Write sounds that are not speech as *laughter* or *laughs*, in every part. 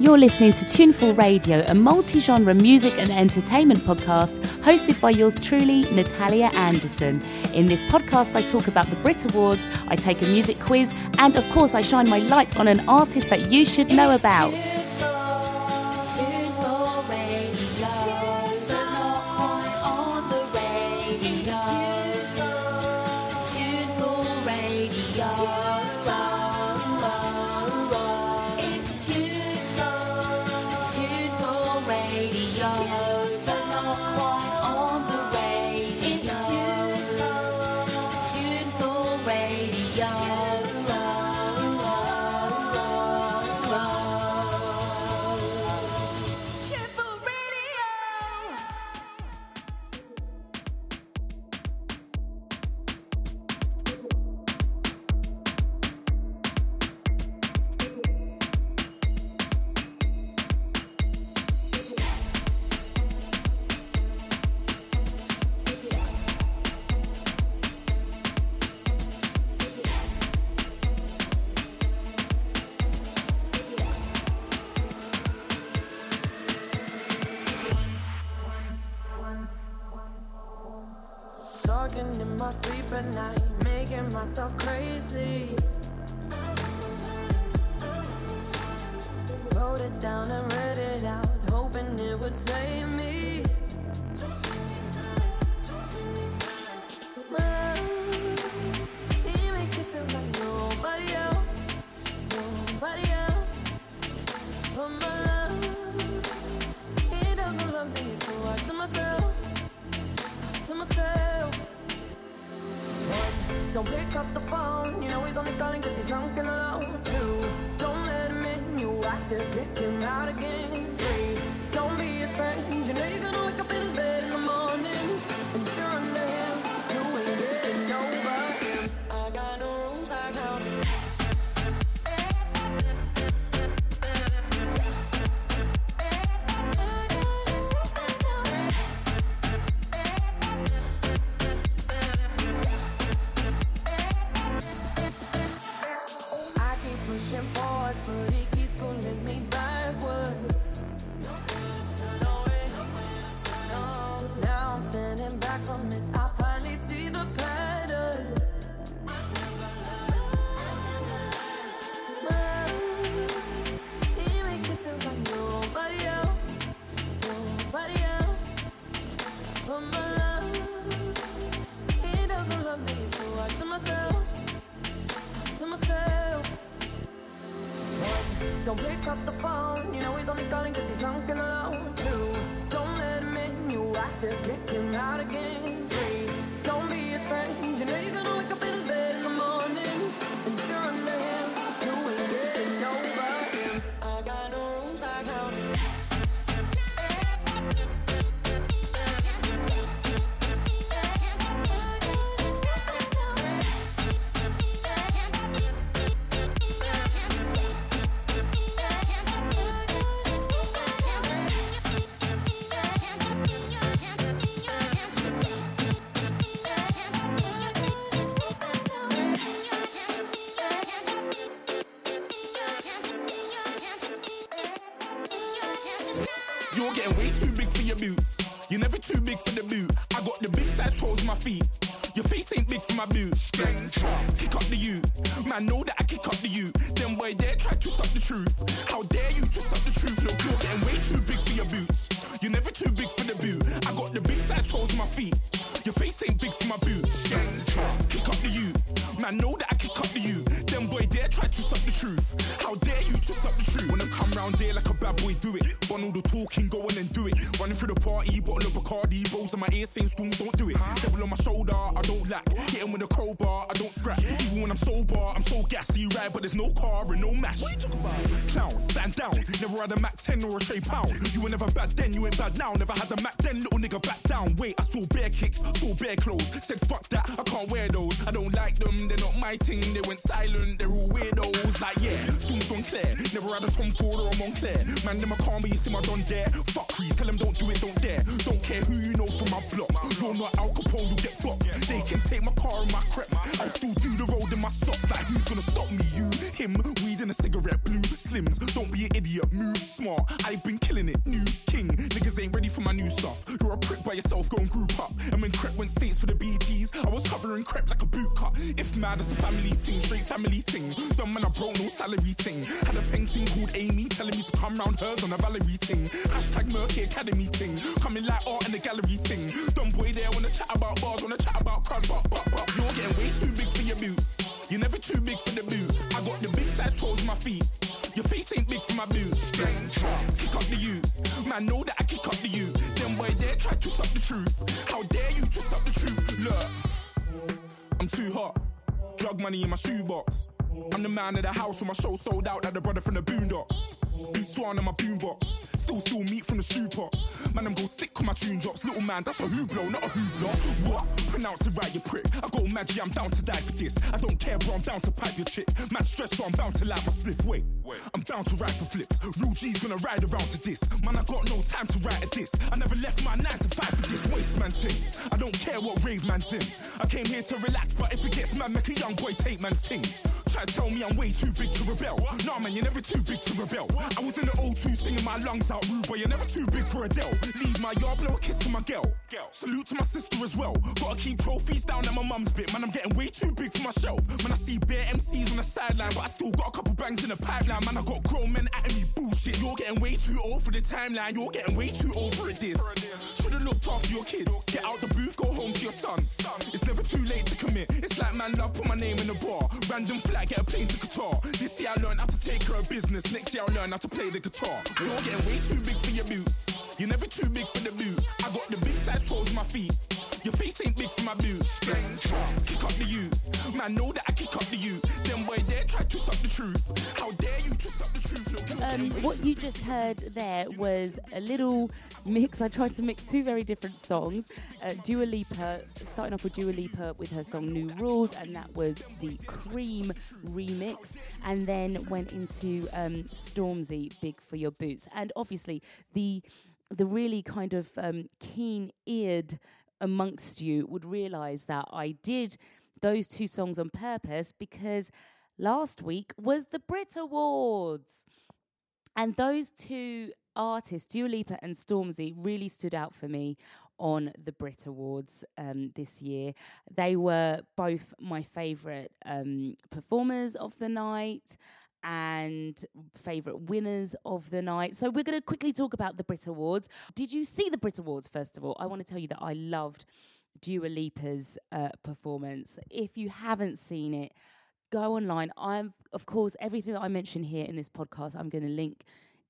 You're listening to Tuneful Radio, a multi genre music and entertainment podcast hosted by yours truly, Natalia Anderson. In this podcast, I talk about the Brit Awards, I take a music quiz, and of course, I shine my light on an artist that you should know about. pick up the phone. You know he's only calling cause he's drunk and alone, too. Don't let him in, you have to kick him out again. You're getting way too big for your boots. You're never too big for the boot. I got the big size 12s my feet. Your face ain't big for my boots. Kick up the you. Man, know that I kick up the you. Then boy, dare try to suck the truth. How dare you to suck the truth? Look, you're getting way too big for your boots. You're never too big for the boot. I got the big size 12s my feet. Your face ain't big for my boots. Kick up the you. Man, know that I kick up the you them boy dare try to suck the truth. How dare you to suck the truth? Wanna come round here like a bad boy, do it. Run all the talking, go on and do it. Running through the party, bottle of Bacardi, rolls in my ear saying, Storm, don't do it. Devil on my shoulder, I don't lack. Hit him with a crowbar, I don't scrap. Even when I'm sober, I'm so gassy, right? But there's no car and no match. What you talking about? Clown, stand down. Never had a Mac 10 or a Trey Pound. You were never bad then, you ain't bad now. Never had a Mac then, little nigga back down. Wait, I saw bare kicks, saw bare clothes. Said, fuck that, I can't wear those. I don't like them, they're not my thing. They went silent they're all weirdos. Like, yeah, Storm's gone clear. Never had a Tom Ford or a Moncler. Man, them a calm, but you see my done there. Fuck trees, tell them don't do it, don't dare. Don't care who you know from my block. You're not Al Capone, you get boxed. They can take my car and my creps. I still do the road in my socks. Like, who's gonna stop me? You, him, weed and a cigarette, blue slims. Don't be an idiot, move smart. I've been killing it, new king. Niggas ain't ready for my new stuff. You're a prick by yourself, go and group up. I'm crep went states for the BTs. I was covering crep like a boot cut. If mad, it's a family thing, straight family ting. Dumb man, I broke no salary ting. Had a painting called Amy telling me to come round hers on a Valerie ting. Hashtag Merky Academy ting. Coming like art in the gallery ting. Dumb boy there wanna chat about bars, wanna chat about crowd, but, but, but. You're getting way too big for your boots. You're never too big for the boot. I got the big size toes my feet. Your face ain't big for my boots. Kick up the you. Man, know that I kick up the you. Them boy there try to suck the truth. How dare you to suck the truth? Look, I'm too hot. Drug money in my shoebox. I'm the man of the house when my show sold out like the brother from the Boondocks. Beat Swan on my boombox. Still, still meat from the stew pot. Man, I'm go sick when my tune drops. Little man, that's a hooplo, not a hoopla. What? Pronounce it right, you prick. I go magic, I'm down to die for this. I don't care, bro, I'm down to pipe your chick. Man, stress, so I'm bound to light my spliff. I'm bound to ride for flips. Real G's gonna ride around to this. Man, I got no time to write at this. I never left my 9 to 5 for this waste man thing. I don't care what rave man's in. I came here to relax, but if it gets mad, make a young boy take man's things. Try to tell me I'm way too big to rebel. Nah, man, you're never too big to rebel. I was in the O2 singing my lungs out rude, but you're never too big for Adele. Leave my yard, blow a kiss to my girl. Salute to my sister as well. Gotta keep trophies down at my mum's bit. Man, I'm getting way too big for my shelf. Man, I see bare MCs on the sideline, but I still got a couple bangs in the pipeline. Man, I got grown men at me bullshit. You're getting way too old for the timeline. You're getting way too old for. This should've looked after your kids. Get out the booth, go home to your son. It's never too late to commit. It's like man, love put my name in the bar. Random flat, get a plane to Qatar. This year I learned how to take care of business. Next year I'll learn how to play the guitar. You're getting way too big for your boots. You're never too big for the boot. I got the big size toes on my feet. Your face ain't big for my boots. Kick up the you. Man, know that I kick up the you. Them boy there try to suck the truth. How dare you to suck the truth? Look, you're Um, what you just heard there was a little mix. I tried to mix two very different songs. Uh, Dua Lipa, starting off with Dua Lipa with her song New Rules, and that was the KREAM remix. And then went into um, Stormzy, Big for Your Boots. And obviously, the the really kind of um, keen eared amongst you would realize that I did those two songs on purpose because last week was the Brit Awards. And those two artists, Dua Lipa and Stormzy, really stood out for me on the Brit Awards um, this year. They were both my favourite um, performers of the night and favourite winners of the night. So we're going to quickly talk about the Brit Awards. Did you see the Brit Awards, first of all? I want to tell you that I loved Dua Lipa's uh, performance. If you haven't seen it, go online. I'm, of course, everything that I mention here in this podcast, I'm going to link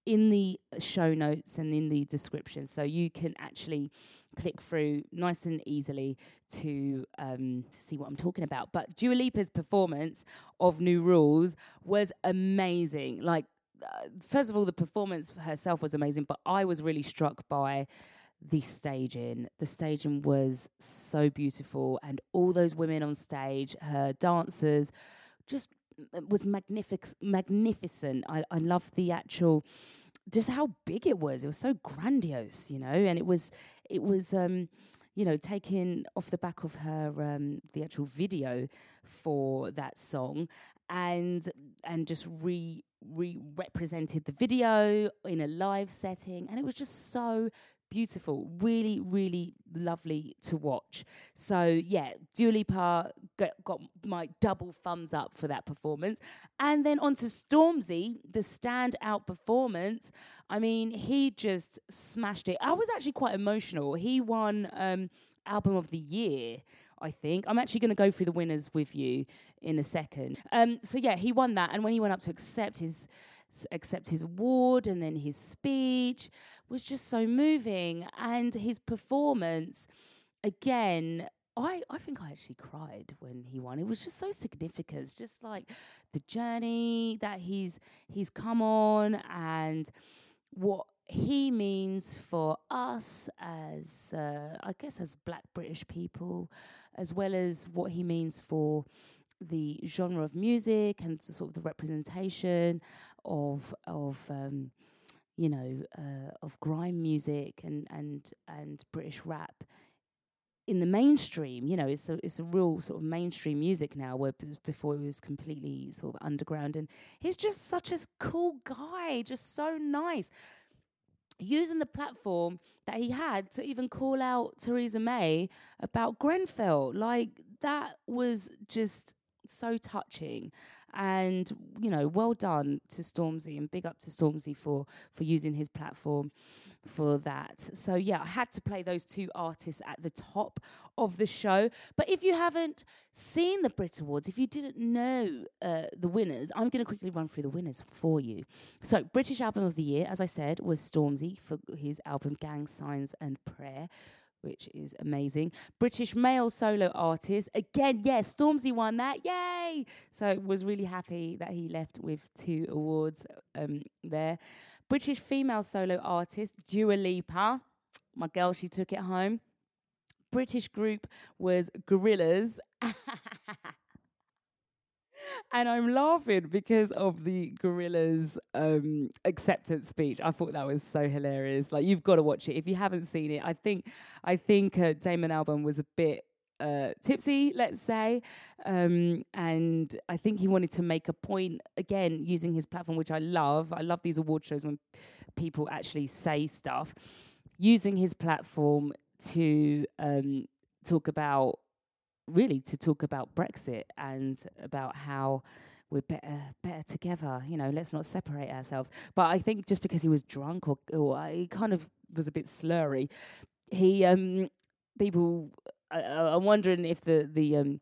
in the show notes and in the description, so you can actually click through nice and easily to um, to see what I'm talking about. But Dua Lipa's performance of New Rules was amazing. Like, uh, first of all, the performance herself was amazing, but I was really struck by the staging. The staging was so beautiful, and all those women on stage, her dancers, just m- was magnific- magnificent. I, I loved the actual, just how big it was. It was so grandiose, you know, and it was it was. um you know, taken off the back of her um, the actual video for that song, and and just re re represented the video in a live setting, and it was just so beautiful, really, really lovely to watch. So yeah, Dua Lipa got, got my double thumbs up for that performance, and then on to Stormzy, the standout performance. I mean, he just smashed it. I was actually quite emotional. He won um, album of the year. I think. I'm actually going to go through the winners with you in a second. Um, so yeah, he won that, and when he went up to accept his accept his award, and then his speech was just so moving, and his performance again. I, I think I actually cried when he won. It was just so significant. It's just like the journey that he's he's come on and what he means for us as uh, I guess as black British people, as well as what he means for the genre of music and sort of the representation of of um, you know, uh, of grime music and and and British rap in the mainstream. You know, it's a it's a real sort of mainstream music now, where b- before it was completely sort of underground. And he's just such a cool guy, just so nice. Using the platform that he had to even call out Theresa May about Grenfell, like that was just so touching. And you know well done to stormzy and big up to stormzy for for using his platform for that. So yeah i had to play those two artists at the top of the show. But if you haven't seen the brit awards if you didn't know uh, the winners i'm going to quickly run through the winners for you. So british album of the year as i said was stormzy for his album gang signs and prayer which is amazing. British male solo artist. Again, yes, Stormzy won that. Yay! So was really happy that he left with two awards um, there. British female solo artist, Dua Lipa. My girl, she took it home. British group was Gorillaz. *laughs* and I'm laughing because of the Gorillaz um, acceptance speech. I thought that was so hilarious. Like you've got to watch it if you haven't seen it. I think I think uh, Damon Albarn was a bit uh, tipsy, let's say, um, and I think he wanted to make a point again using his platform, which I love. I love these award shows when people actually say stuff, using his platform to um, talk about really to talk about Brexit and about how we're better better together. You know, let's not separate ourselves. But I think just because he was drunk or, or he kind of was a bit slurry, he um people. I, I'm wondering if the the um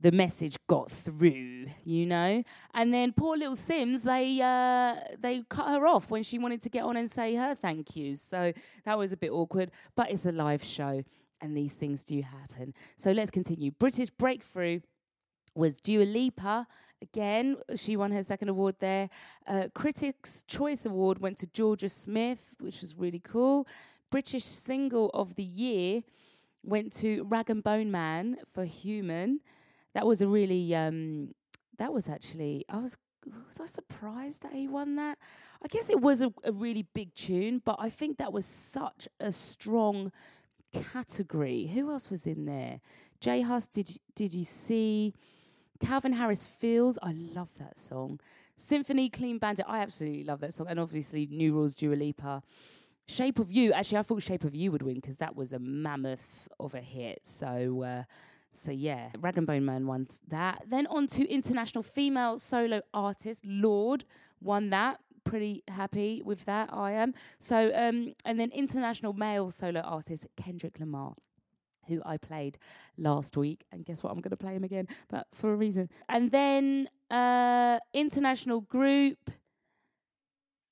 the message got through, you know. And then poor Little Simz, they uh, they cut her off when she wanted to get on and say her thank yous. So that was a bit awkward. But it's a live show, and these things do happen. So let's continue. British Breakthrough was Dua Lipa. Again, she won her second award there. Uh, Critics' Choice Award went to Jorja Smith, which was really cool. British Single of the Year went to Rag and Bone Man for Human. That was a really, um, that was actually, I was was I surprised that he won that? I guess it was a, a really big tune, but I think that was such a strong category. Who else was in there? J Hus, did did you see? Calvin Harris Feels, I love that song. Symphony Clean Bandit, I absolutely love that song. And obviously New Rules Dua Lipa. Shape of You, actually I thought Shape of You would win because that was a mammoth of a hit. So uh, so yeah, Rag and Bone Man won that. Then on to international female solo artist, Lorde won that pretty happy with that. I am. So, um, and then international male solo artist Kendrick Lamar. Who I played last week, and guess what? I'm going to play him again, but for a reason. And then uh, international group,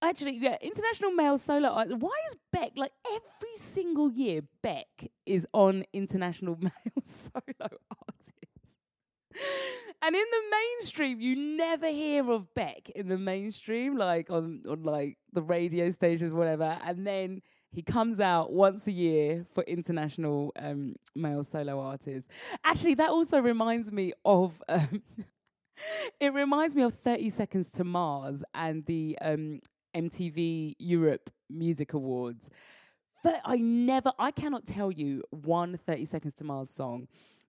Actually, yeah, international male solo artist. Why is Beck like every single year? Beck is on international *laughs* male solo artist, and in the mainstream, you never hear of Beck in the mainstream, like on on like the radio stations, whatever. And then he comes out once a year for international um, male solo artists. Actually, that also reminds me of. Um, *laughs* it reminds me of 30 Seconds to Mars and the um, MTV Europe Music Awards. But I never, I cannot tell you one 30 Seconds to Mars song,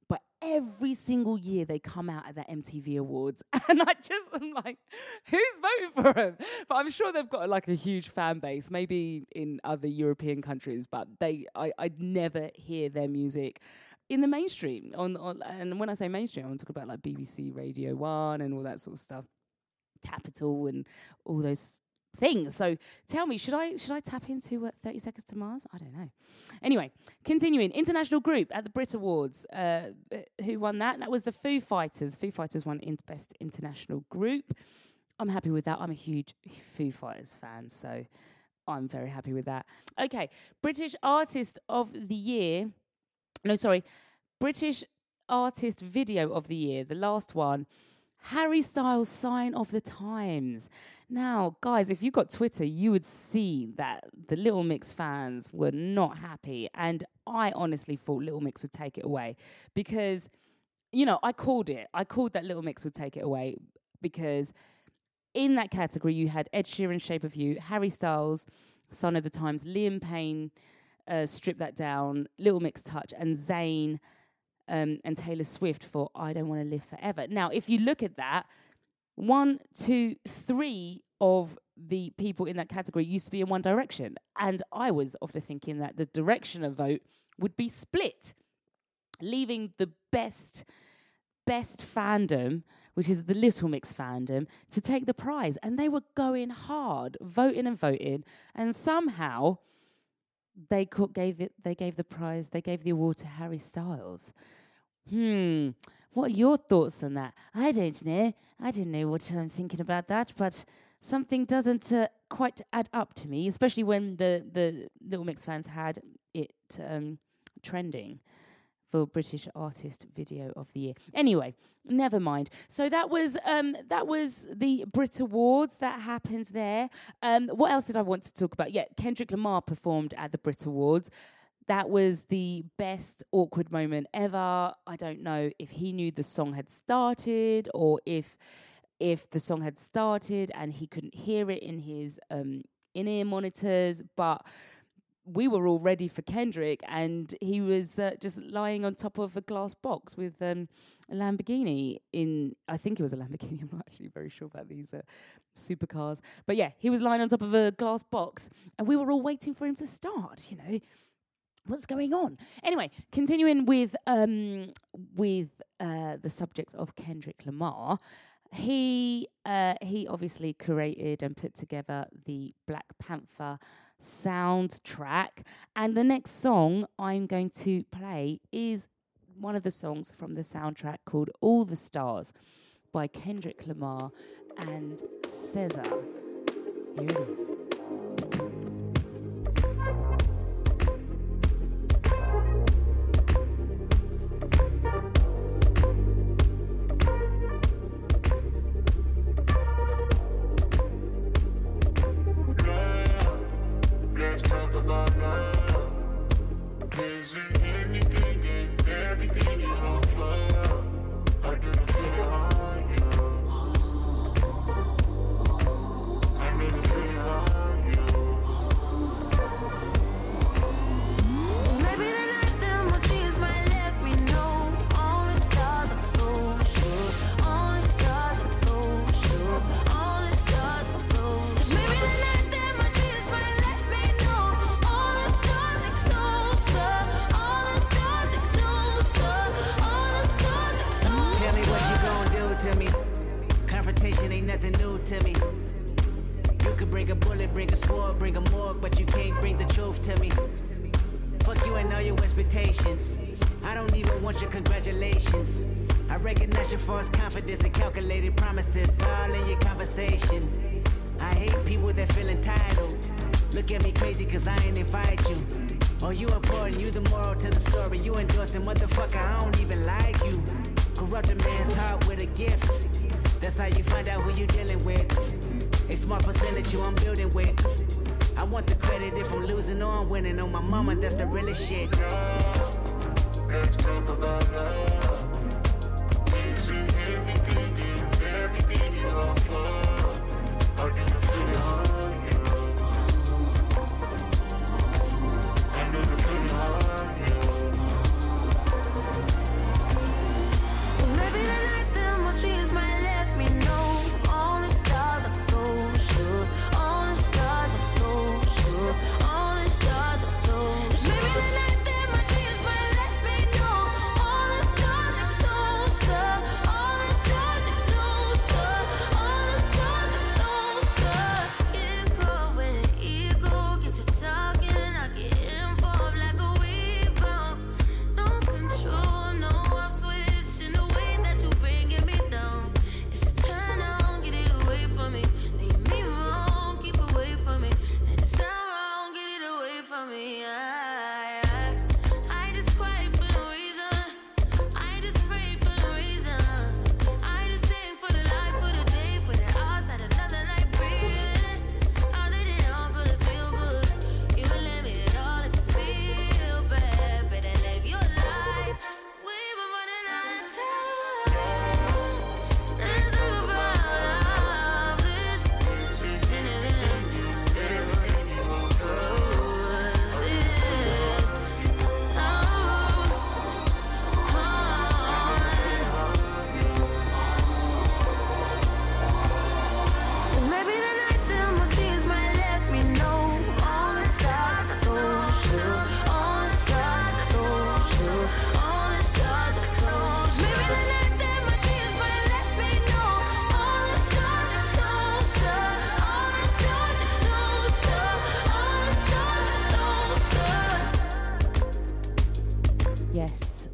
but every single year they come out at the MTV Awards. *laughs* And I just, I'm like, who's voting for them? But I'm sure they've got like a huge fan base, maybe in other European countries, but they, I, I'd never hear their music in the mainstream. On, on And when I say mainstream, I'm talking about like BBC Radio 1 and all that sort of stuff. Capital and all those things. So tell me, should I should I tap into uh, 30 Seconds to Mars? I don't know. Anyway, continuing. International group at the Brit Awards. Uh, who won that? That was the Foo Fighters. Foo Fighters won in Best International Group. I'm happy with that. I'm a huge Foo Fighters fan, so I'm very happy with that. Okay, British Artist of the Year. No, sorry. British Artist Video of the Year, the last one Harry Styles' sign of the times. Now, guys, if you got Twitter, you would see that the Little Mix fans were not happy. And I honestly thought Little Mix would take it away because, you know, I called it. I called that Little Mix would take it away because in that category, you had Ed Sheeran, Shape of You, Harry Styles, Sign of the Times, Liam Payne, uh, Strip That Down, Little Mix Touch, and Zayn um, and Taylor Swift for I Don't Want to Live Forever. Now, if you look at that, one, two, three of the people in that category used to be in One Direction. And I was of the thinking that the direction of vote would be split, leaving the best best fandom, which is the Little Mix fandom, to take the prize. And they were going hard, voting and voting. And somehow they gave it they gave the prize, they gave the award to Harry Styles. Hmm. What are your thoughts on that? I don't know. I don't know what I'm thinking about that, but something doesn't uh, quite add up to me, especially when the the Little Mix fans had it um, trending for British Artist Video of the Year. Anyway, never mind. So that was um, that was the Brit Awards that happened there. Um, what else did I want to talk about? Yeah, Kendrick Lamar performed at the Brit Awards. That was the best awkward moment ever. I don't know if he knew the song had started or if if the song had started and he couldn't hear it in his um, in-ear monitors, but we were all ready for Kendrick, and he was uh, just lying on top of a glass box with um, a Lamborghini. In I think it was a Lamborghini. *laughs* I'm not actually very sure about these uh, supercars, but yeah, he was lying on top of a glass box, and we were all waiting for him to start. You know, what's going on? Anyway, continuing with um, with uh, the subject of Kendrick Lamar he uh, he obviously curated and put together the Black Panther soundtrack, and the next song I'm going to play is one of the songs from the soundtrack called "All the Stars" by Kendrick Lamar and SZA. Here it is.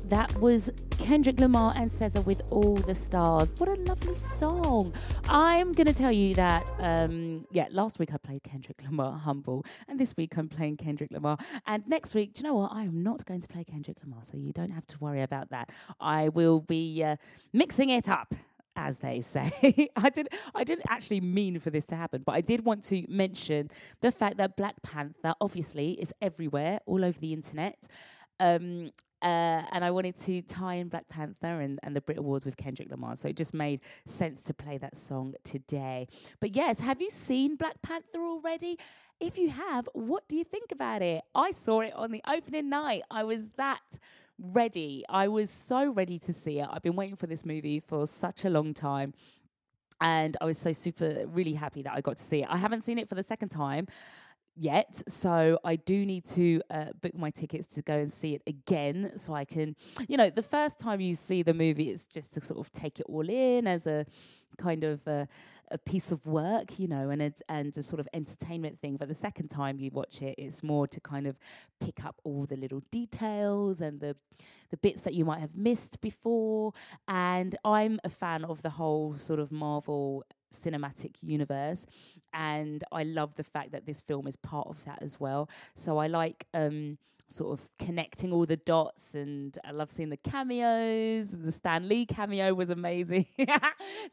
That was Kendrick Lamar and SZA with All the Stars. What a lovely song. I'm going to tell you that, um, yeah, last week I played Kendrick Lamar *laughs* Humble, and this week I'm playing Kendrick Lamar. And next week, do you know what? I am not going to play Kendrick Lamar, so you don't have to worry about that. I will be uh, mixing it up as they *laughs* say. I didn't I didn't actually mean for this to happen, but I did want to mention the fact that Black Panther obviously is everywhere, all over the internet. Um, uh, and I wanted to tie in Black Panther and, and the Brit Awards with Kendrick Lamar. So it just made sense to play that song today. But yes, have you seen Black Panther already? If you have, what do you think about it? I saw it on the opening night. I was that ready. I was so ready to see it. I've been waiting for this movie for such a long time. And I was so super, really happy that I got to see it. I haven't seen it for the second time yet. So I do need to uh, book my tickets to go and see it again so I can, you know, the first time you see the movie, it's just to sort of take it all in as a kind of a, a piece of work, you know, and a, and a sort of entertainment thing. But the second time you watch it, it's more to kind of pick up all the little details and the the bits that you might have missed before. And I'm a fan of the whole sort of Marvel cinematic universe and i love the fact that this film is part of that as well. So i like um, sort of connecting all the dots and I love seeing the cameos. The Stan Lee cameo was amazing. *laughs*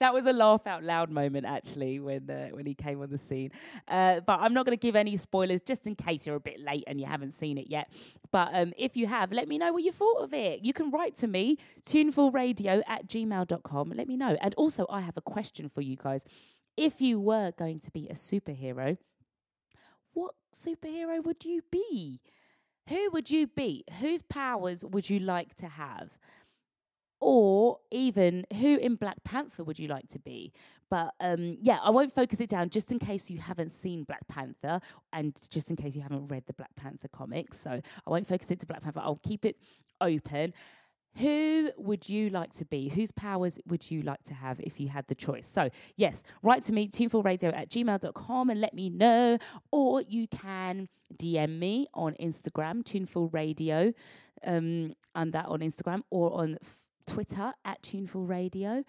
that was a laugh out loud moment actually when uh, when he came on the scene. Uh, but I'm not going to give any spoilers just in case you're a bit late and you haven't seen it yet. But um, if you have, let me know what you thought of it. You can write to me, tunefulradio at gmail.com. Let me know. And also, I have a question for you guys. If you were going to be a superhero, what superhero would you be? Who would you be? Whose powers would you like to have? Or even who in Black Panther would you like to be? But um, yeah, I won't focus it down just in case you haven't seen Black Panther and just in case you haven't read the Black Panther comics. So I won't focus it to Black Panther. I'll keep it open. Who would you like to be? Whose powers would you like to have if you had the choice? So, yes, write to me, tunefulradio at gmail.com and let me know. Or you can DM me on Instagram, tunefulradio, um, and that on Instagram, or on Twitter at tunefulradio.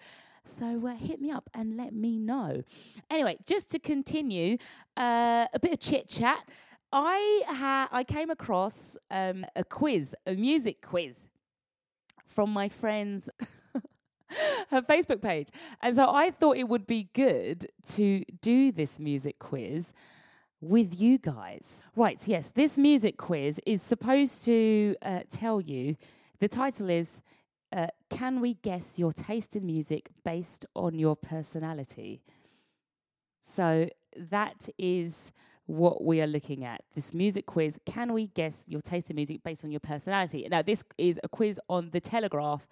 So uh, hit me up and let me know. Anyway, just to continue, uh, a bit of chit chat. I ha- I came across um, a quiz, a music quiz from my friend's *laughs* her Facebook page. And so I thought it would be good to do this music quiz with you guys. Right, so yes, this music quiz is supposed to uh, tell you the title is uh, Can We Guess Your Taste in Music Based on Your Personality? So that is what we are looking at. This music quiz. Can we guess your taste in music based on your personality? Now, this is a quiz on the Telegraph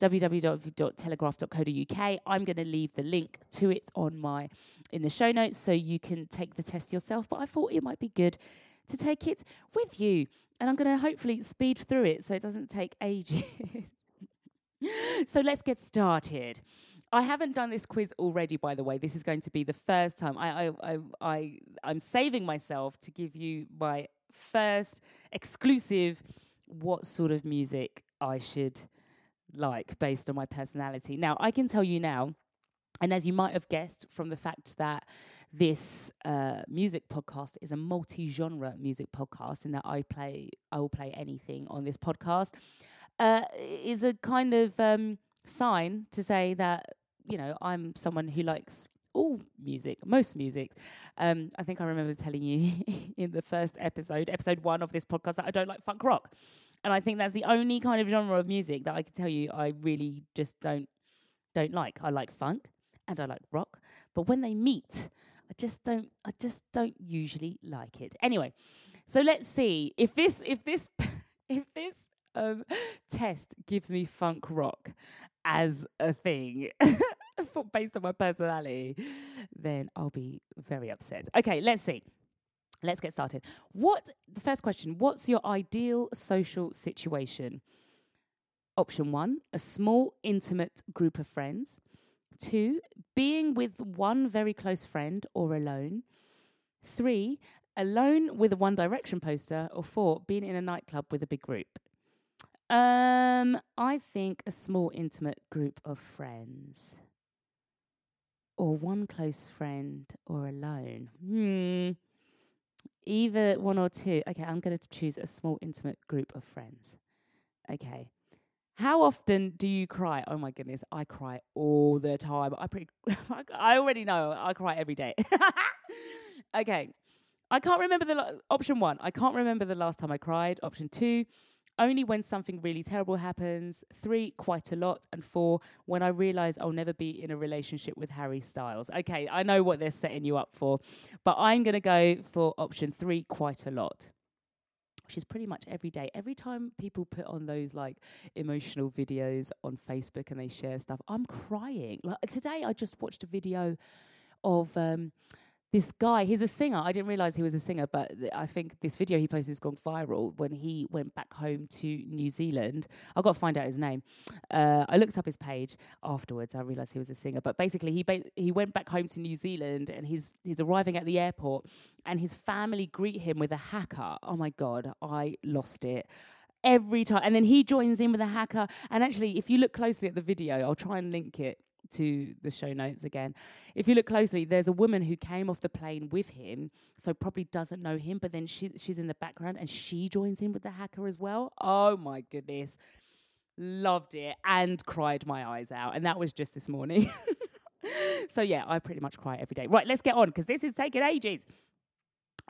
www.telegraph.co.uk. I'm going to leave the link to it on my in the show notes so you can take the test yourself. But I thought it might be good to take it with you, and I'm going to hopefully speed through it so it doesn't take ages. *laughs* so let's get started. I haven't done this quiz already, by the way. This is going to be the first time. I, I, I, I, I'm saving myself to give you my first exclusive what sort of music I should like based on my personality. Now, I can tell you now, and as you might have guessed from the fact that this uh, music podcast is a multi-genre music podcast, in that I play, I will play anything on this podcast, uh, is a kind of um, sign to say that you know, I'm someone who likes all music, most music. Um, I think I remember telling you *laughs* in the first episode, episode one of this podcast, that I don't like funk rock. And I think that's the only kind of genre of music that I can tell you I really just don't don't like. I like funk and I like rock, but when they meet, I just don't I just don't usually like it. Anyway, so let's see if this if this *laughs* if this um, test gives me funk rock as a thing *laughs* *laughs* based on my personality, then I'll be very upset. Okay, let's see. Let's get started. What the first question, what's your ideal social situation? Option 1, a small intimate group of friends. 2, being with one very close friend or alone. 3, alone with a One Direction poster or 4, being in a nightclub with a big group. Um, I think a small intimate group of friends. Or one close friend or alone. Hmm. Either one or two. Okay, I'm going to choose a small intimate group of friends. Okay. How often do you cry? Oh my goodness, I cry all the time. I pretty *laughs* I already know I cry every day. *laughs* okay. I can't remember the option 1. I can't remember the last time I cried. Option 2, only when something really terrible happens. 3, quite a lot, and 4, when I realize I'll never be in a relationship with Harry Styles. Okay, I know what they're setting you up for, but I'm going to go for option 3, quite a lot which is pretty much every day. Every time people put on those like emotional videos on Facebook and they share stuff, I'm crying. Like today, I just watched a video of um, this guy, he's a singer. I didn't realize he was a singer, but I think this video he posted has gone viral when he went back home to New Zealand. I've got to find out his name. Uh, I looked up his page afterwards. I realized he was a singer, but basically he ba- he went back home to New Zealand and he's he's arriving at the airport and his family greet him with a haka Oh my god, I lost it every time. And then he joins in with a haka And actually, if you look closely at the video, I'll try and link it to the show notes again. If you look closely, there's a woman who came off the plane with him, so probably doesn't know him, but then she she's in the background and she joins in with the haka as well. Oh my goodness. Loved it and cried my eyes out. And that was just this morning. *laughs* so yeah, I pretty much cry every day. Right, let's get on because this is taking ages.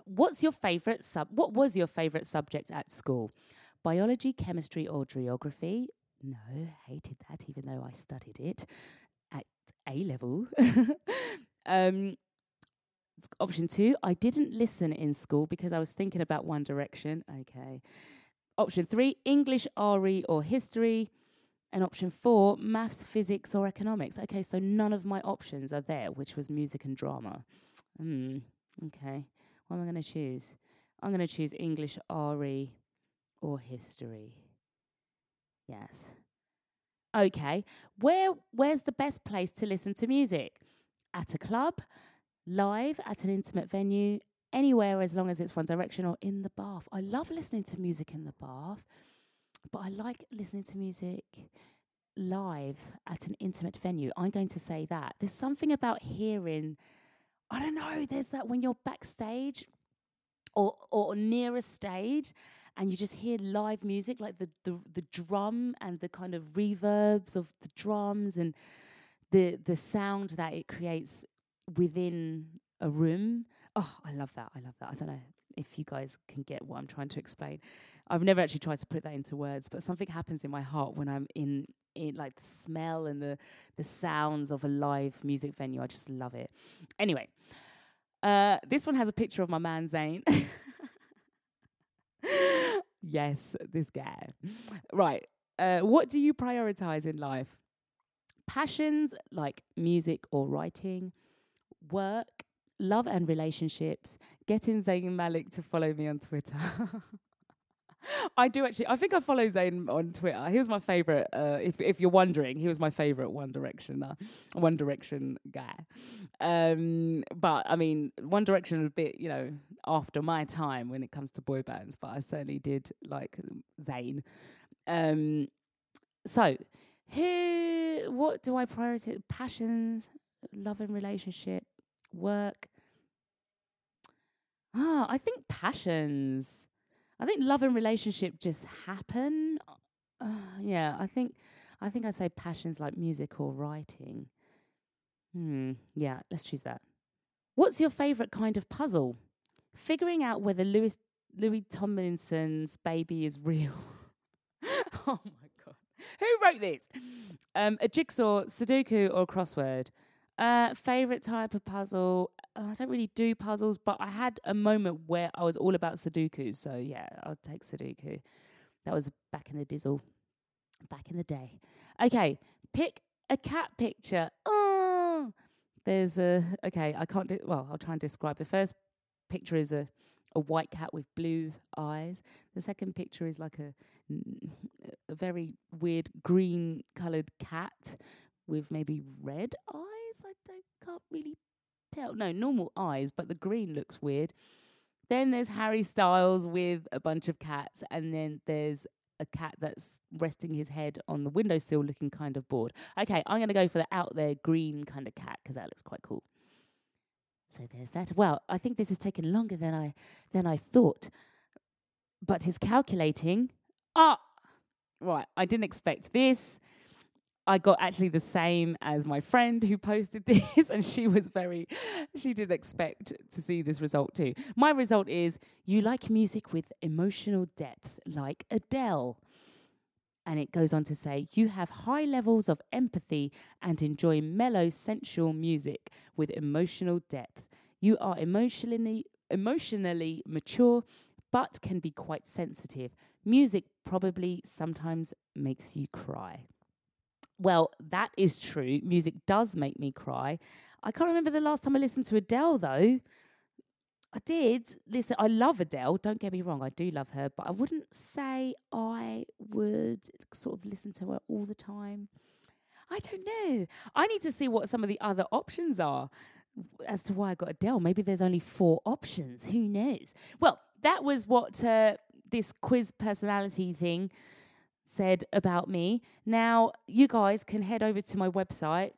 What's your favorite sub what was your favorite subject at school? Biology, chemistry or geography? No, hated that even though I studied it A level. *laughs* um, option two, I didn't listen in school because I was thinking about One Direction. Okay. Option three, English, RE, or history. And option four, maths, physics, or economics. Okay, so none of my options are there, which was music and drama. Hmm. Okay. What am I going to choose? I'm going to choose English, RE, or history. Yes. Okay. Where where's the best place to listen to music? At a club, live at an intimate venue, anywhere as long as it's One Direction or in the bath. I love listening to music in the bath, but I like listening to music live at an intimate venue. I'm going to say that. There's something about hearing I don't know, there's that when you're backstage or or near a stage and you just hear live music like the, the the drum and the kind of reverbs of the drums and the the sound that it creates within a room. Oh i love that. I love that. I don't know if you guys can get what i'm trying to explain. I've never actually tried to put that into words but something happens in my heart when i'm in in like the smell and the the sounds of a live music venue. I just love it. Anyway uh, this one has a picture of my man Zayn. *laughs* yes, this guy. Right. Uh, what do you prioritize in life? Passions like music or writing, work, love and relationships, getting Zayn Malik to follow me on Twitter. *laughs* I do actually. I think I follow Zayn on Twitter. He was my favorite. Uh, if if you're wondering, he was my favorite One Direction, uh, One Direction guy. Um, but I mean, One Direction a bit, you know, after my time when it comes to boy bands. But I certainly did like Zayn. Um, so who? What do I prioritize? Passions, love and relationship, work. Ah, I think passions. I think love and relationship just happen. Uh, yeah, I think I think I say passions like music or writing. Hmm. Yeah, let's choose that. What's your favorite kind of puzzle? Figuring out whether Louis Louis Tomlinson's baby is real. *laughs* oh my god. Who wrote this? Um, a jigsaw, Sudoku, or crossword? Uh, favorite type of puzzle? Uh, I don't really do puzzles, but I had a moment where I was all about Sudoku. So yeah, I'll take Sudoku. That was back in the dizzle, back in the day. Okay, pick a cat picture. Oh, there's a okay. I can't do. Well, I'll try and describe. The first picture is a a white cat with blue eyes. The second picture is like a a very weird green coloured cat with maybe red eyes. I don't can't really tell. No, normal eyes, but the green looks weird. Then there's Harry Styles with a bunch of cats, and then there's a cat that's resting his head on the windowsill looking kind of bored. Okay, I'm going to go for the out there green kind of cat because that looks quite cool. So there's that. Well, I think this has taken longer than I than I thought. But he's calculating. Ah, right. I didn't expect this. I got actually the same as my friend who posted *laughs* this, and she was very, she didn't expect to see this result too. My result is you like music with emotional depth, like Adele. And it goes on to say, you have high levels of empathy and enjoy mellow, sensual music with emotional depth. You are emotionally emotionally mature, but can be quite sensitive. Music probably sometimes makes you cry. Well, that is true. Music does make me cry. I can't remember the last time I listened to Adele though. I did listen. I love Adele. Don't get me wrong. I do love her, but I wouldn't say I would sort of listen to her all the time. I don't know. I need to see what some of the other options are as to why I got Adele. Maybe there's only four options. Who knows? Well, that was what uh, this quiz personality thing said about me. Now, you guys can head over to my website,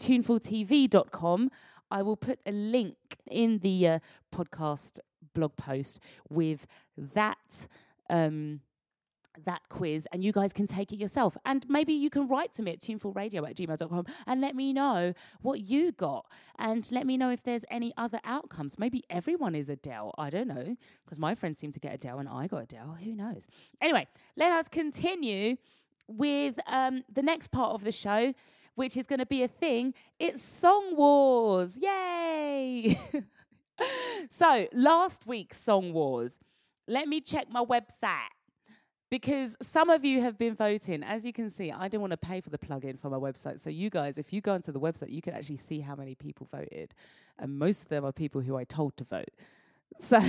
tunefultv.com. I will put a link in the uh, podcast blog post with that. Um, that quiz and you guys can take it yourself. And maybe you can write to me at tunefulradio at gmail.com and let me know what you got. And let me know if there's any other outcomes. Maybe everyone is Adele. I don't know. Because my friends seem to get Adele and I got Adele. Who knows? Anyway, let us continue with um, the next part of the show which is going to be a thing. It's Song Wars. Yay! *laughs* so, last week's Song Wars, let me check my website because some of you have been voting. As you can see, I didn't want to pay for the plugin for my website. So, you guys, if you go onto the website, you can actually see how many people voted. And most of them are people who I told to vote. So,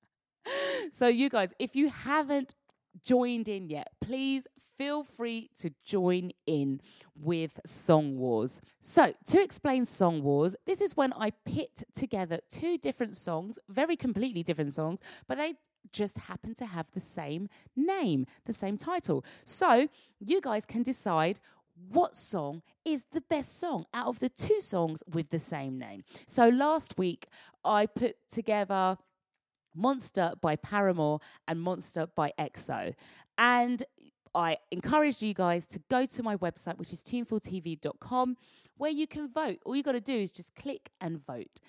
*laughs* so you guys, if you haven't joined in yet, please feel free to join in with Song Wars. So, to explain Song Wars, this is when I pit together two different songs, very completely different songs, but they just happen to have the same name, the same title. So, you guys can decide what song is the best song out of the two songs with the same name. So, last week I put together Monster by Paramore and Monster by EXO. And I encouraged you guys to go to my website, which is tunefultv.com, where you can vote. All you got to do is just click and vote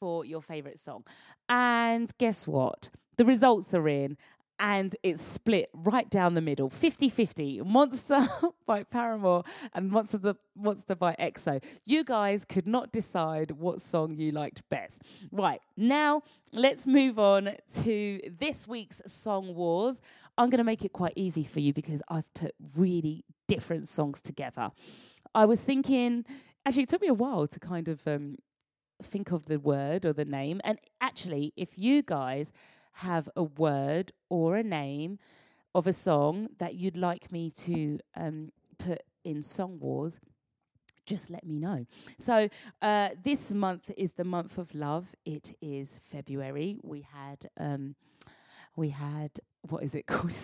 for your favorite song. And guess what? The results are in, and it's split right down the middle 50 50 monster *laughs* by paramore and monster the monster by exo. You guys could not decide what song you liked best. Right now let's move on to this week's song wars. I'm going to make it quite easy for you because i've put really different songs together. I was thinking actually it took me a while to kind of um, think of the word or the name. And actually if you guys have a word or a name of a song that you'd like me to um, put in Song Wars, just let me know. So, uh, this month is the month of love. It is February. We had, um, we had, what is it *laughs* called?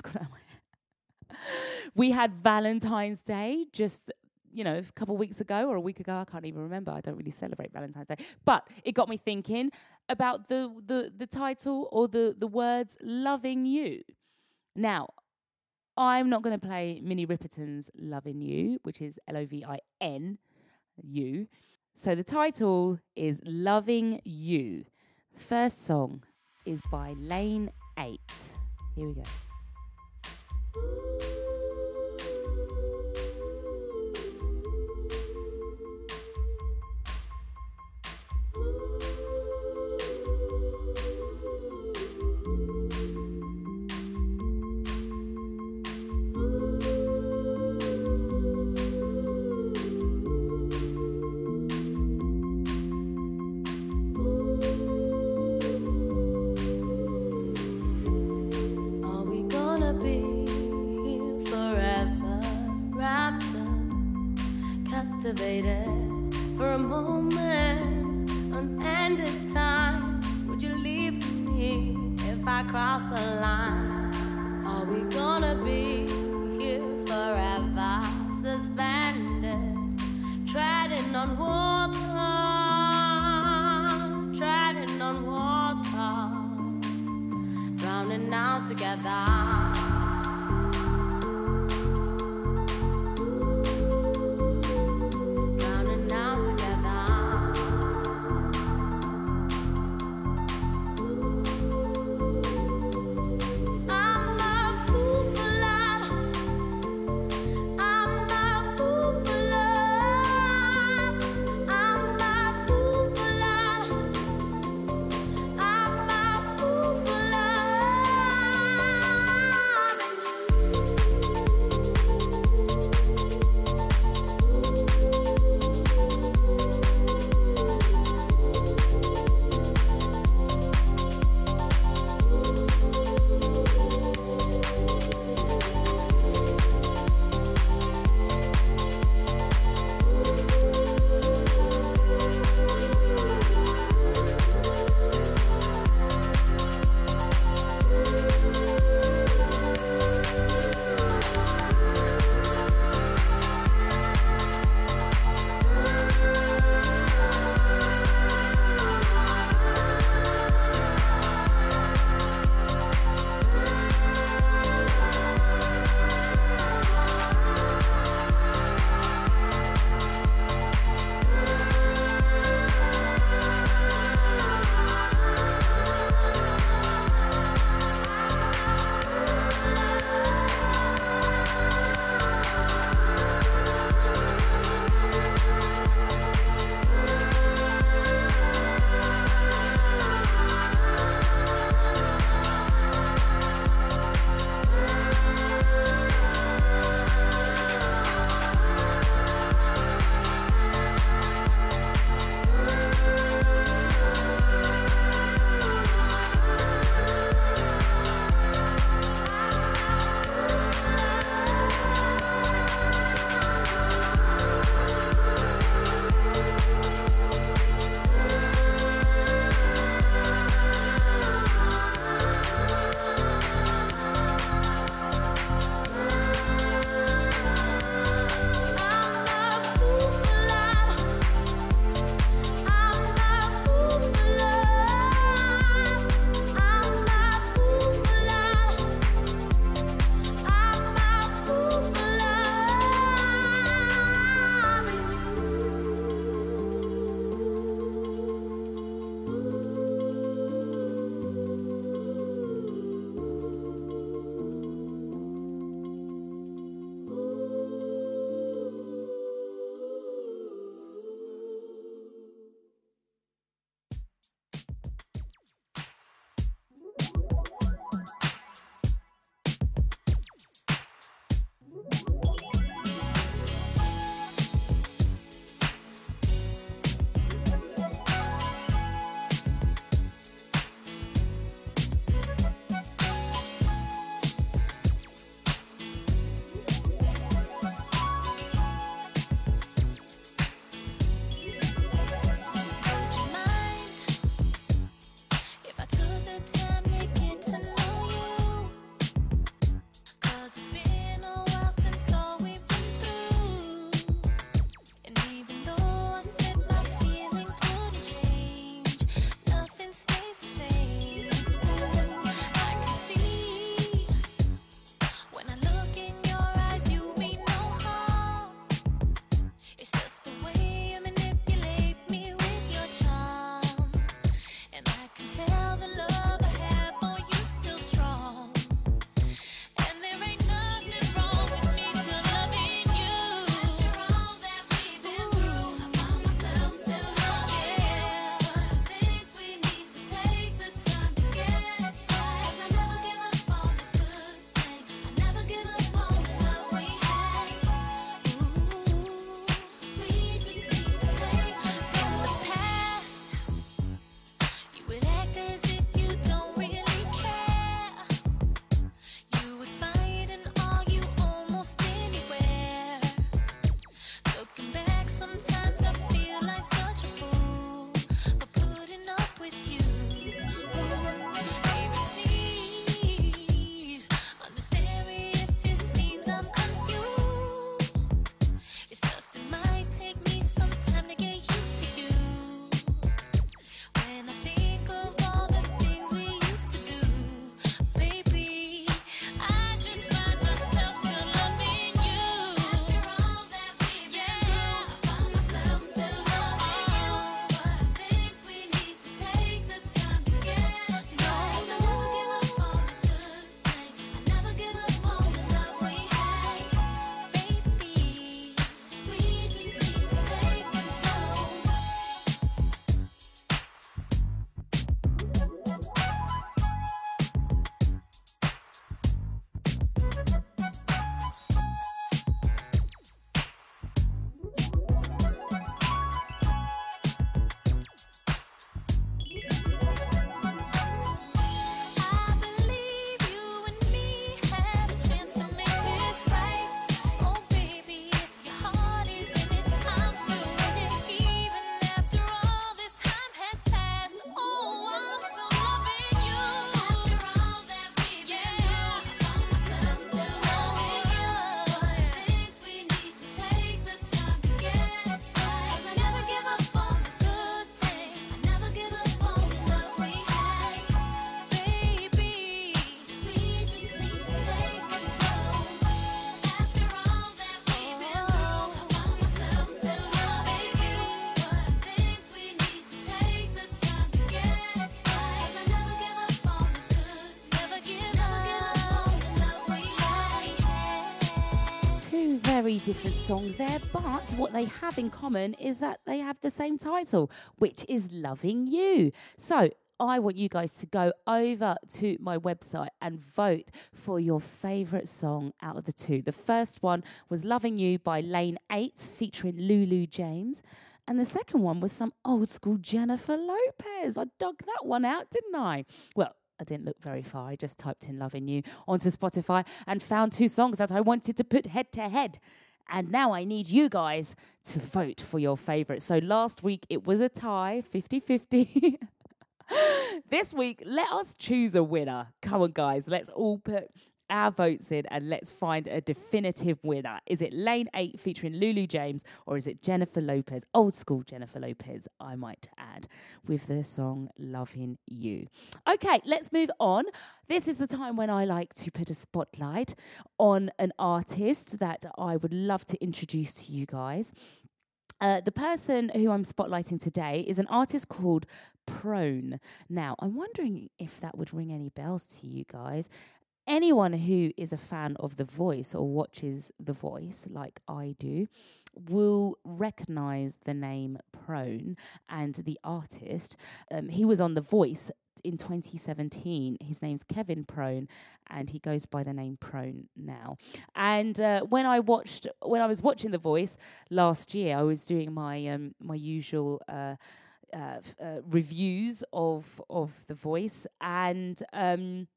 we had Valentine's Day just you know, a couple of weeks ago or a week ago. I can't even remember. I don't really celebrate Valentine's Day. But it got me thinking about the the, the title or the, the words loving you. Now, I'm not going to play Minnie Riperton's Loving You, which is L O V I N U. So the title is Loving You. First song is by Lane 8. Here we go. elevated for a moment, an end of time. Would you leave me if I cross the line? Are we gonna be here forever, suspended, treading on water, treading on water, drowning out together? Very different songs there, but what they have in common is that they have the same title, which is Loving You. So, I want you guys to go over to my website and vote for your favourite song out of the two. The first one was Loving You by Lane 8 featuring Lulu James. And the second one was some old school Jennifer Lopez. I dug that one out, didn't I? Well, I didn't look very far. I just typed in Loving You onto Spotify and found two songs that I wanted to put head to head. And now I need you guys to vote for your favorite. So last week it was a tie, 50 50. *laughs* this week, let us choose a winner. Come on, guys, let's all put our votes in and let's find a definitive winner. Is it Lane 8 featuring Lulu James or is it Jennifer Lopez, old school Jennifer Lopez, I might add, with the song Loving You? Okay, let's move on. This is the time when I like to put a spotlight on an artist that I would love to introduce to you guys. Uh, the person who I'm spotlighting today is an artist called Prone. Now, I'm wondering if that would ring any bells to you guys anyone who is a fan of The Voice or watches The Voice, like I do, will recognize the name Prone and the artist. Um, he was on The Voice in 2017. His name's Kevin Prone, and he goes by the name Prone now. And uh, when I watched, when I was watching The Voice last year, I was doing my um, my usual. Uh, uh, uh, reviews of of the voice and um,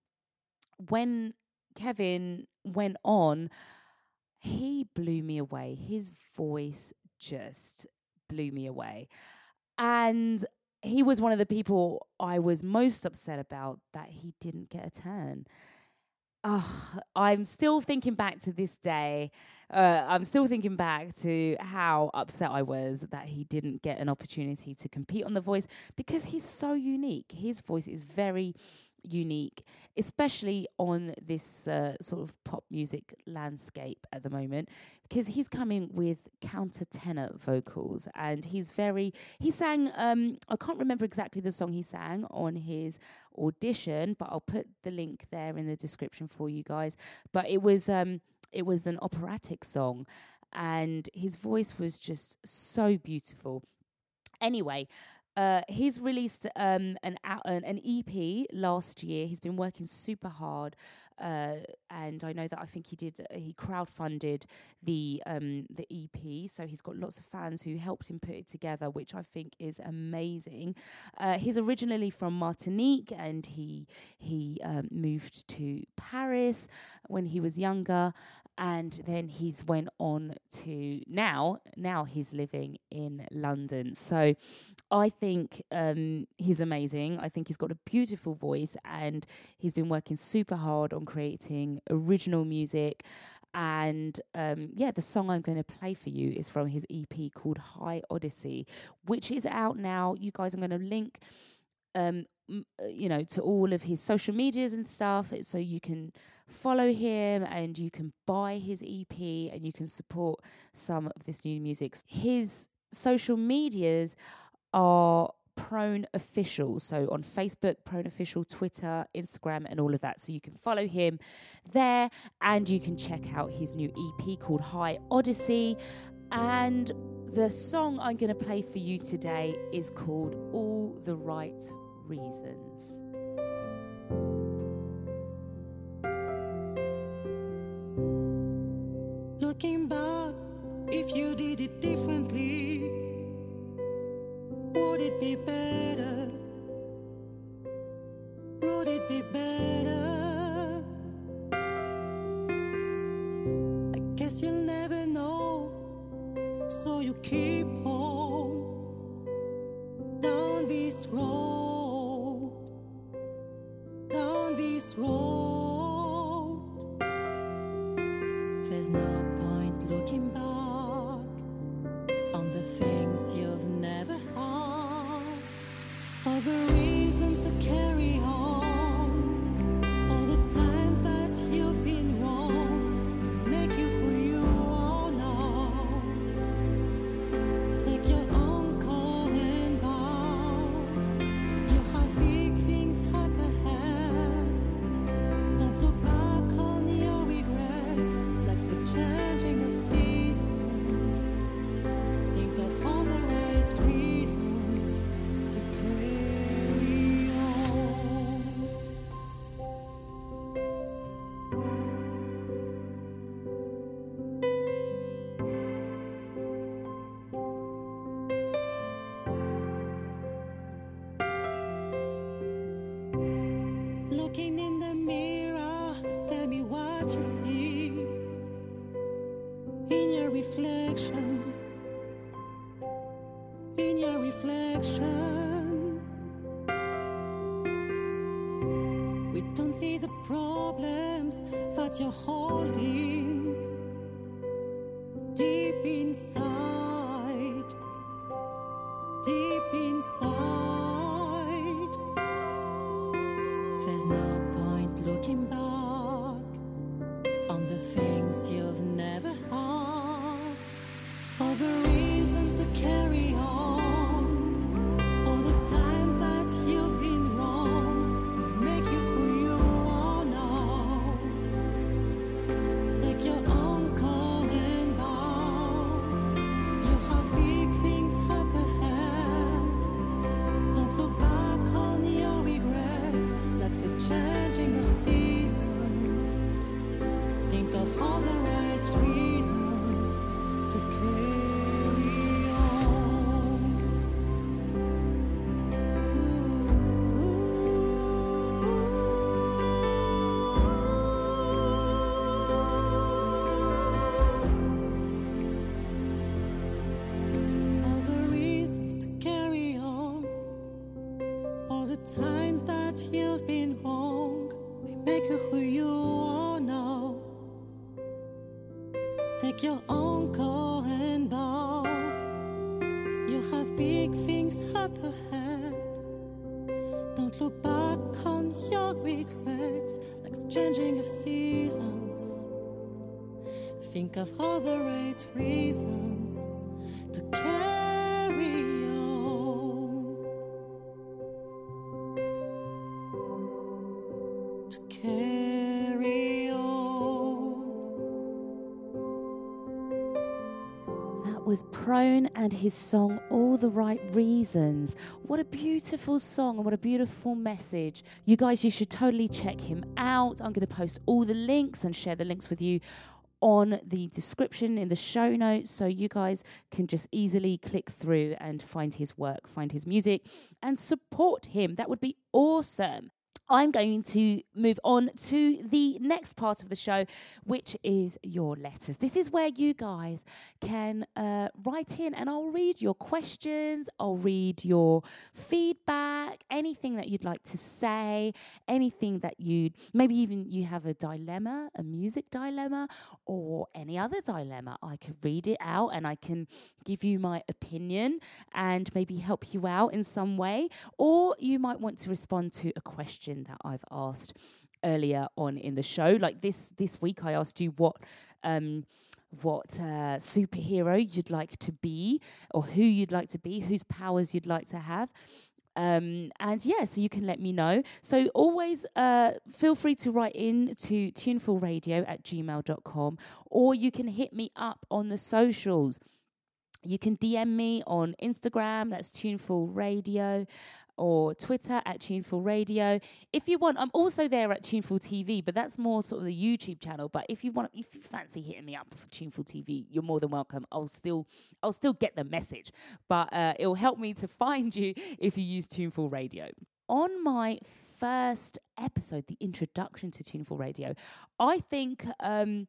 when Kevin went on, he blew me away. His voice just blew me away. And he was one of the people I was most upset about that he didn't get a turn. Oh, I'm still thinking back to this day. Uh, I'm still thinking back to how upset I was that he didn't get an opportunity to compete on The Voice because he's so unique. His voice is very unique, especially on this uh, sort of pop music landscape at the moment, because he's coming with counter tenor vocals and he's very, he sang, um, I can't remember exactly the song he sang on his audition, but I'll put the link there in the description for you guys. But it was, um, it was an operatic song and his voice was just so beautiful. Anyway, uh, he's released um, an, an EP last year. He's been working super hard, uh, and I know that I think he did. Uh, he crowdfunded the um, the EP, so he's got lots of fans who helped him put it together, which I think is amazing. Uh, he's originally from Martinique, and he he um, moved to Paris when he was younger, and then he's went on to now now he's living in London. So I think um, he's amazing. I think he's got a beautiful voice, and he's been working super hard on creating original music. And um, yeah, the song I'm going to play for you is from his EP called High Odyssey, which is out now. You guys, I'm going to link um, uh, you know, to all of his social medias and stuff. So you can follow him and you can buy his EP and you can support some of this new music. His social medias are Prone Official. So on Facebook, Prone Official, Twitter, Instagram, and all of that. So you can follow him there and you can check out his new EP called High Odyssey. And the song I'm going to play for you today is called All the Right reasons. Looking back, if you did it differently, would it be better? Would it be better? Keep There's no point looking back Take your anchor and bow. You have big things up ahead. Don't look back on your regrets like the changing of seasons. Think of all the right reasons Prone and his song All the Right Reasons. What a beautiful song and what a beautiful message. You guys, you should totally check him out. I'm going to post all the links and share the links with you on the description in the show notes so you guys can just easily click through and find his work, find his music, and support him. That would be awesome. I'm going to move on to the next part of the show, which is your letters. This is where you guys can uh, write in and I'll read your questions, I'll read your feedback, anything that you'd like to say, anything that you'd maybe even you have a dilemma, a music dilemma, or any other dilemma. I can read it out and I can give you my opinion and maybe help you out in some way. Or you might want to respond to a question that I've asked earlier on in the show. Like this this week, I asked you what. Um, what uh, superhero you'd like to be, or who you'd like to be, whose powers you'd like to have. Um, and yeah, so you can let me know. So always uh, feel free to write in to tunefulradio at gmail.com or you can hit me up on the socials. You can DM me on Instagram, that's Tuneful Radio, or Twitter at Tuneful Radio. If you want, I'm also there at Tuneful TV, but that's more sort of the YouTube channel. But if you want, if you fancy hitting me up for Tuneful TV, you're more than welcome. I'll still, I'll still get the message, but uh, it'll help me to *laughs* find you if you use Tuneful Radio. On my first episode, the introduction to Tuneful Radio, I think um,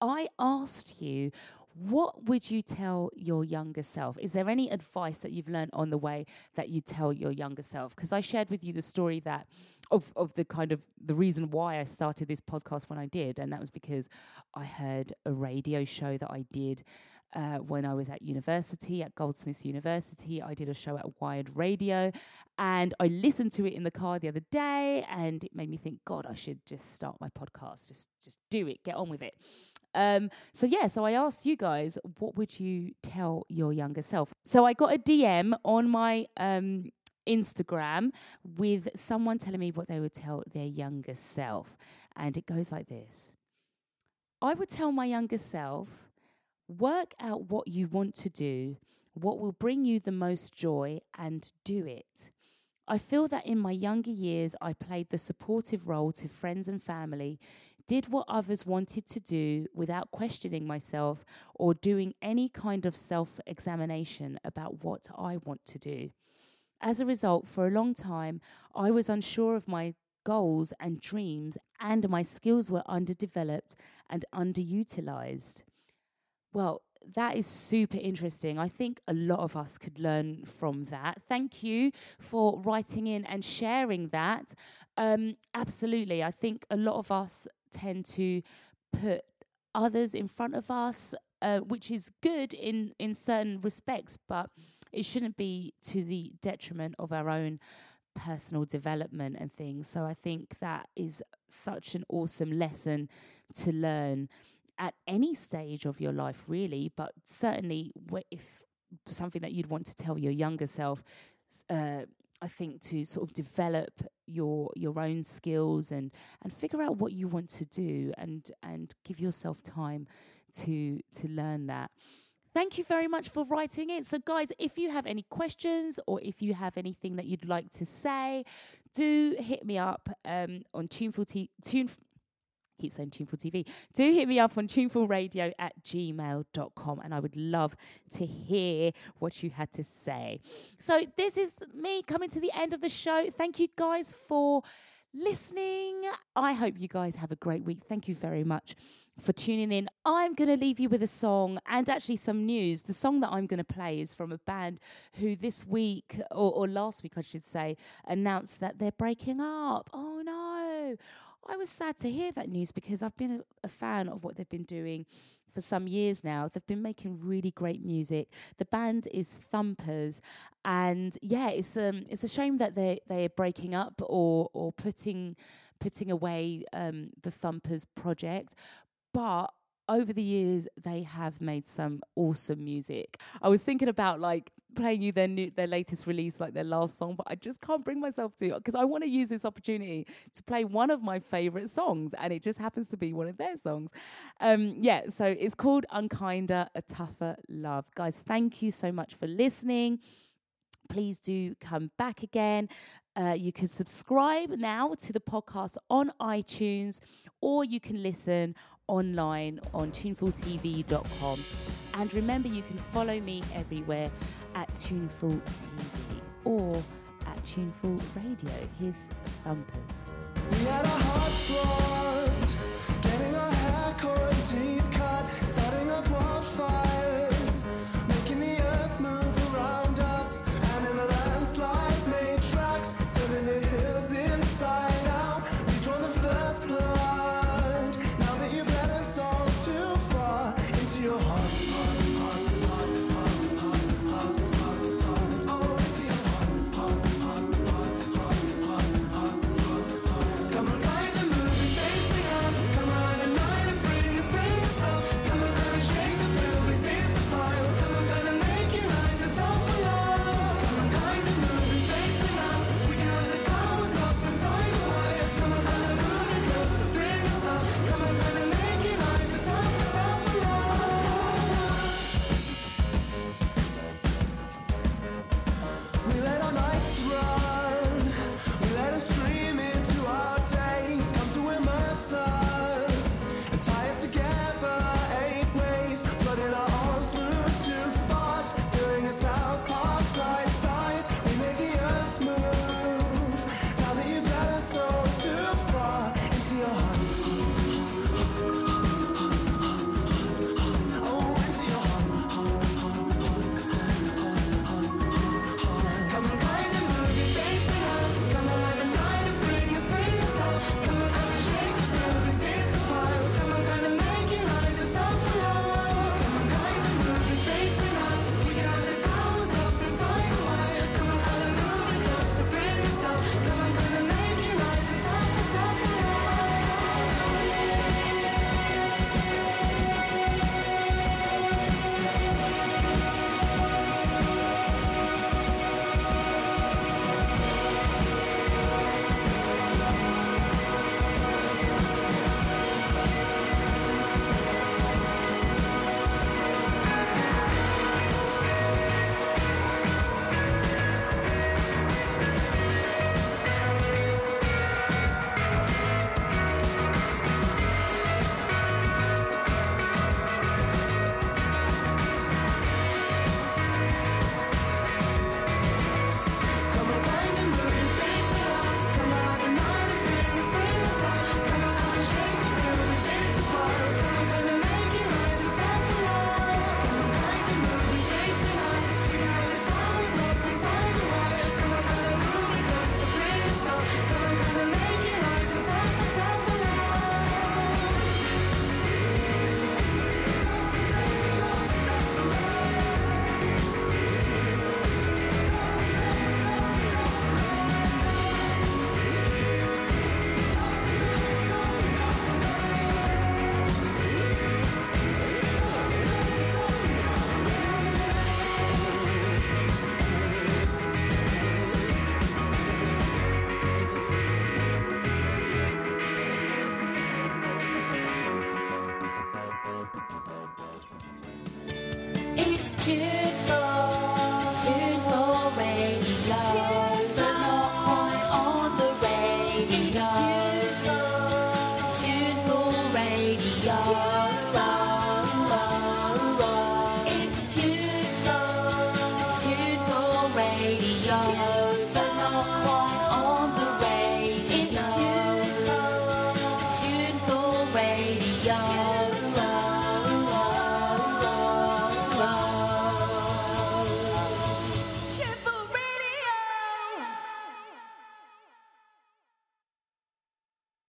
I asked you what would you tell your younger self? Is there any advice that you've learned on the way that you tell your younger self? Because I shared with you the story that of of the kind of the reason why I started this podcast when I did, and that was because I heard a radio show that I did uh, when I was at university at Goldsmiths University. I did a show at Wired Radio, and I listened to it in the car the other day, and it made me think, God, I should just start my podcast. Just just do it. Get on with it. Um, so yeah, so I asked you guys, what would you tell your younger self? So I got a DM on my um, Instagram with someone telling me what they would tell their younger self, and it goes like this: I would tell my younger self, work out what you want to do, what will bring you the most joy, and do it. I feel that in my younger years, I played the supportive role to friends and family, did what others wanted to do without questioning myself or doing any kind of self examination about what I want to do. As a result, for a long time, I was unsure of my goals and dreams, and my skills were underdeveloped and underutilized. Well, that is super interesting. I think a lot of us could learn from that. Thank you for writing in and sharing that. Um, absolutely. I think a lot of us tend to put others in front of us, uh, which is good in, in certain respects, but it shouldn't be to the detriment of our own personal development and things. So I think that is such an awesome lesson to learn at any stage of your life, really, but certainly if something that you'd want to tell your younger self. Uh, I think to sort of develop your your own skills and and figure out what you want to do and and give yourself time to to learn that. Thank you very much for writing it. So, guys, if you have any questions or if you have anything that you'd like to say, do hit me up um, on Tuneful, T- Tune, keep saying Tuneful TV. Do hit me up on tunefulradio at gmail.com and I would love to hear what you had to say. So, this is me coming to the end of the show. Thank you guys for listening. I hope you guys have a great week. Thank you very much for tuning in. I'm going to leave you with a song and actually some news. The song that I'm going to play is from a band who this week, or, or last week, I should say, announced that they're breaking up. Oh no. I was sad to hear that news because I've been a, a fan of what they've been doing for some years now. They've been making really great music. The band is Thumpers, and yeah, it's um it's a shame that they they're breaking up or or putting putting away um the Thumpers project, but over the years they have made some awesome music. I was thinking about like playing you their new their latest release like their last song but I just can't bring myself to because I want to use this opportunity to play one of my favorite songs and it just happens to be one of their songs. Um yeah, so it's called Unkinder a Tougher Love. Guys, thank you so much for listening please do come back again. Uh, you can subscribe now to the podcast on iTunes or you can listen online on tunefultv.com. And remember, you can follow me everywhere at Tuneful TV or at Tuneful Radio. Here's Thumpers.